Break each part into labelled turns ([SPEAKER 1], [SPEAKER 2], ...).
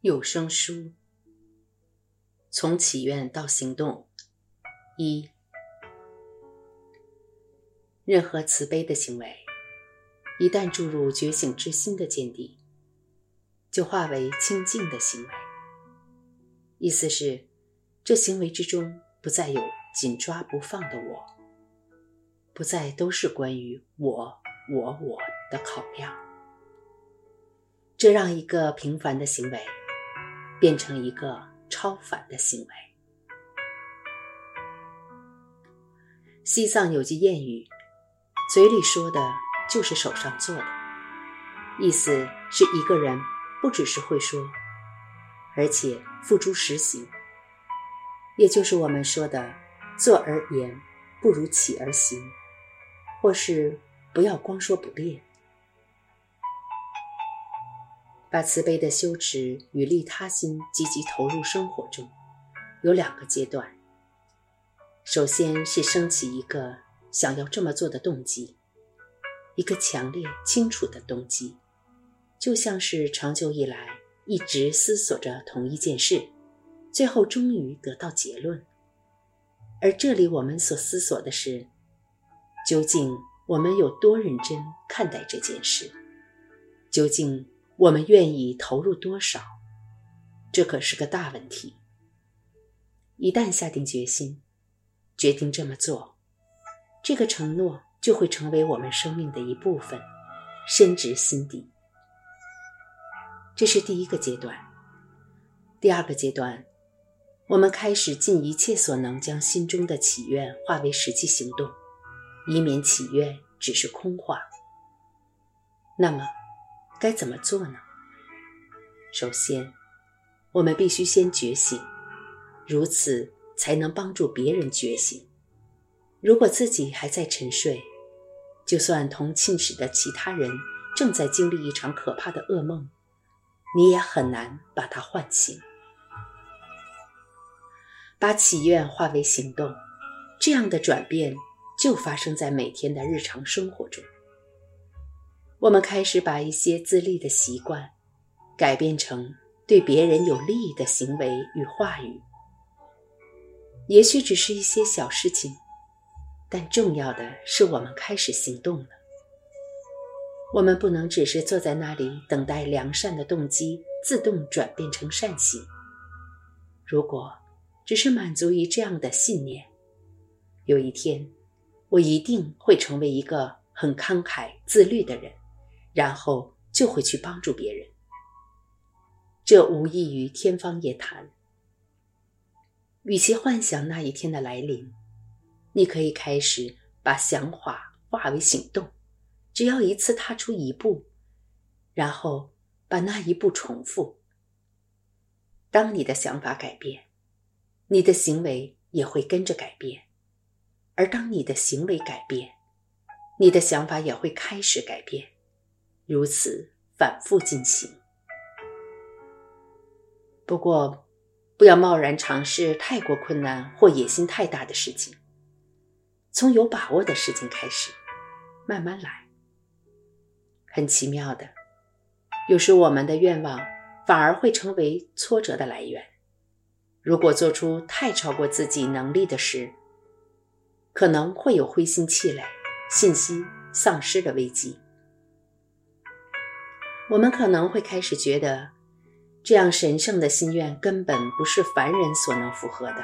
[SPEAKER 1] 有声书：从祈愿到行动。一，任何慈悲的行为，一旦注入觉醒之心的见地，就化为清净的行为。意思是，这行为之中不再有紧抓不放的我，不再都是关于我、我、我的考量。这让一个平凡的行为。变成一个超凡的行为。西藏有句谚语，嘴里说的就是手上做的，意思是一个人不只是会说，而且付诸实行，也就是我们说的“坐而言不如起而行”，或是不要光说不练。把慈悲的修持与利他心积极投入生活中，有两个阶段。首先是升起一个想要这么做的动机，一个强烈清楚的动机，就像是长久以来一直思索着同一件事，最后终于得到结论。而这里我们所思索的是，究竟我们有多认真看待这件事？究竟？我们愿意投入多少？这可是个大问题。一旦下定决心，决定这么做，这个承诺就会成为我们生命的一部分，深植心底。这是第一个阶段。第二个阶段，我们开始尽一切所能将心中的祈愿化为实际行动，以免祈愿只是空话。那么。该怎么做呢？首先，我们必须先觉醒，如此才能帮助别人觉醒。如果自己还在沉睡，就算同寝室的其他人正在经历一场可怕的噩梦，你也很难把他唤醒。把祈愿化为行动，这样的转变就发生在每天的日常生活中。我们开始把一些自立的习惯改变成对别人有利的行为与话语。也许只是一些小事情，但重要的是我们开始行动了。我们不能只是坐在那里等待良善的动机自动转变成善行。如果只是满足于这样的信念，有一天我一定会成为一个很慷慨自律的人。然后就会去帮助别人，这无异于天方夜谭。与其幻想那一天的来临，你可以开始把想法化为行动，只要一次踏出一步，然后把那一步重复。当你的想法改变，你的行为也会跟着改变；而当你的行为改变，你的想法也会开始改变。如此反复进行。不过，不要贸然尝试太过困难或野心太大的事情。从有把握的事情开始，慢慢来。很奇妙的，有时我们的愿望反而会成为挫折的来源。如果做出太超过自己能力的事，可能会有灰心气馁、信心丧失的危机。我们可能会开始觉得，这样神圣的心愿根本不是凡人所能符合的，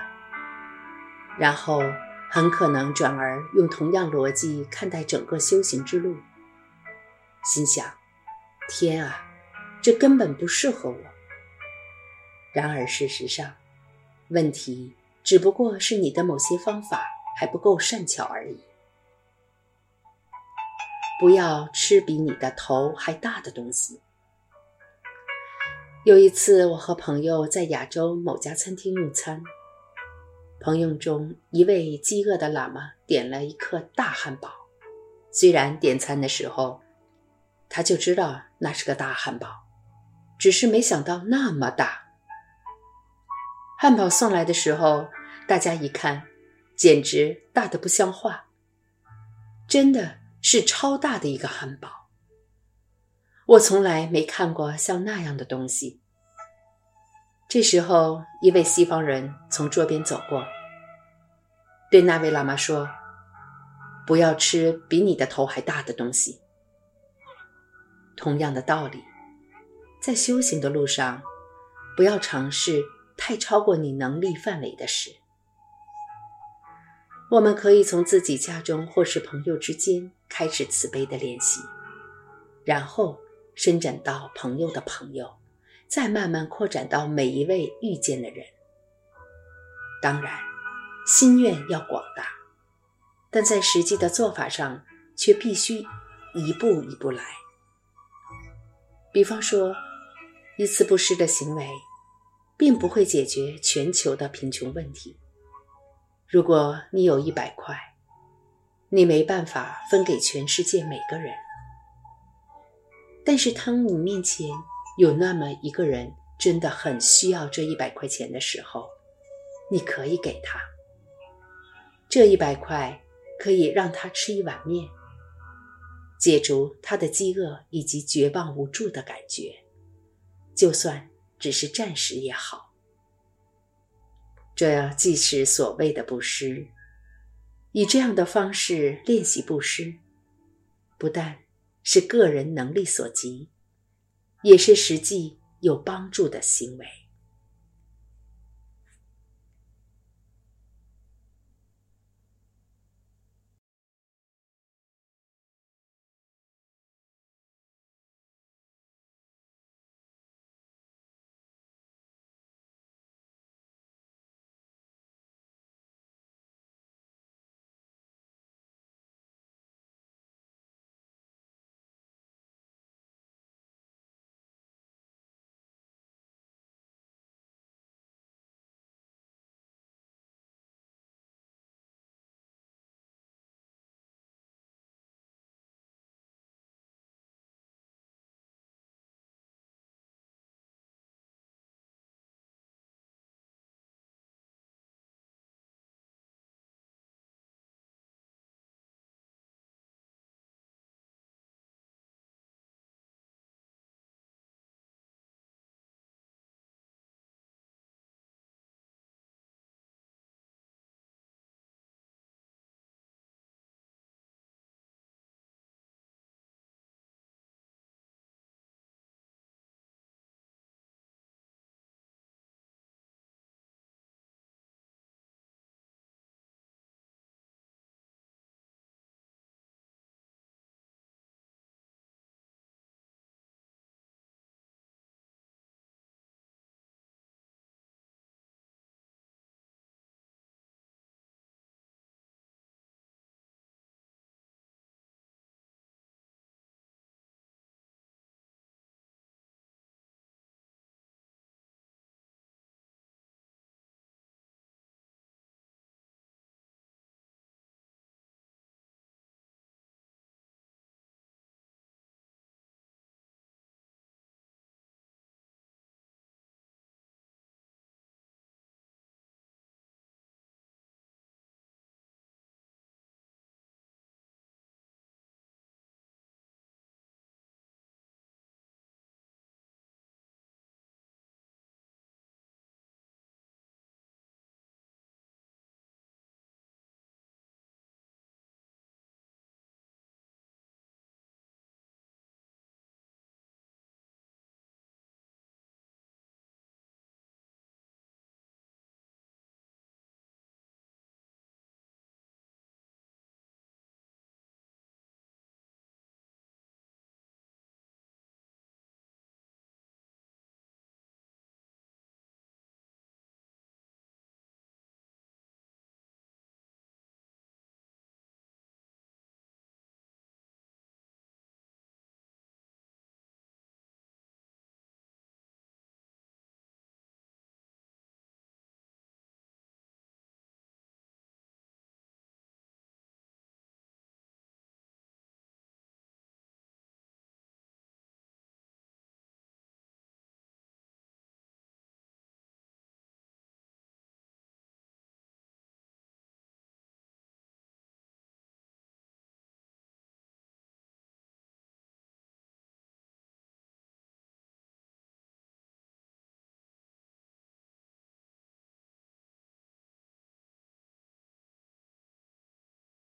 [SPEAKER 1] 然后很可能转而用同样逻辑看待整个修行之路，心想：天啊，这根本不适合我。然而事实上，问题只不过是你的某些方法还不够善巧而已。不要吃比你的头还大的东西。有一次，我和朋友在亚洲某家餐厅用餐，朋友中一位饥饿的喇嘛点了一颗大汉堡。虽然点餐的时候他就知道那是个大汉堡，只是没想到那么大。汉堡送来的时候，大家一看，简直大的不像话，真的。是超大的一个汉堡，我从来没看过像那样的东西。这时候，一位西方人从桌边走过，对那位喇嘛说：“不要吃比你的头还大的东西。”同样的道理，在修行的路上，不要尝试太超过你能力范围的事。我们可以从自己家中或是朋友之间开始慈悲的练习，然后伸展到朋友的朋友，再慢慢扩展到每一位遇见的人。当然，心愿要广大，但在实际的做法上却必须一步一步来。比方说，一次布施的行为，并不会解决全球的贫穷问题。如果你有一百块，你没办法分给全世界每个人。但是，当你面前有那么一个人真的很需要这一百块钱的时候，你可以给他。这一百块可以让他吃一碗面，解除他的饥饿以及绝望无助的感觉，就算只是暂时也好。这既是所谓的布施，以这样的方式练习布施，不但是个人能力所及，也是实际有帮助的行为。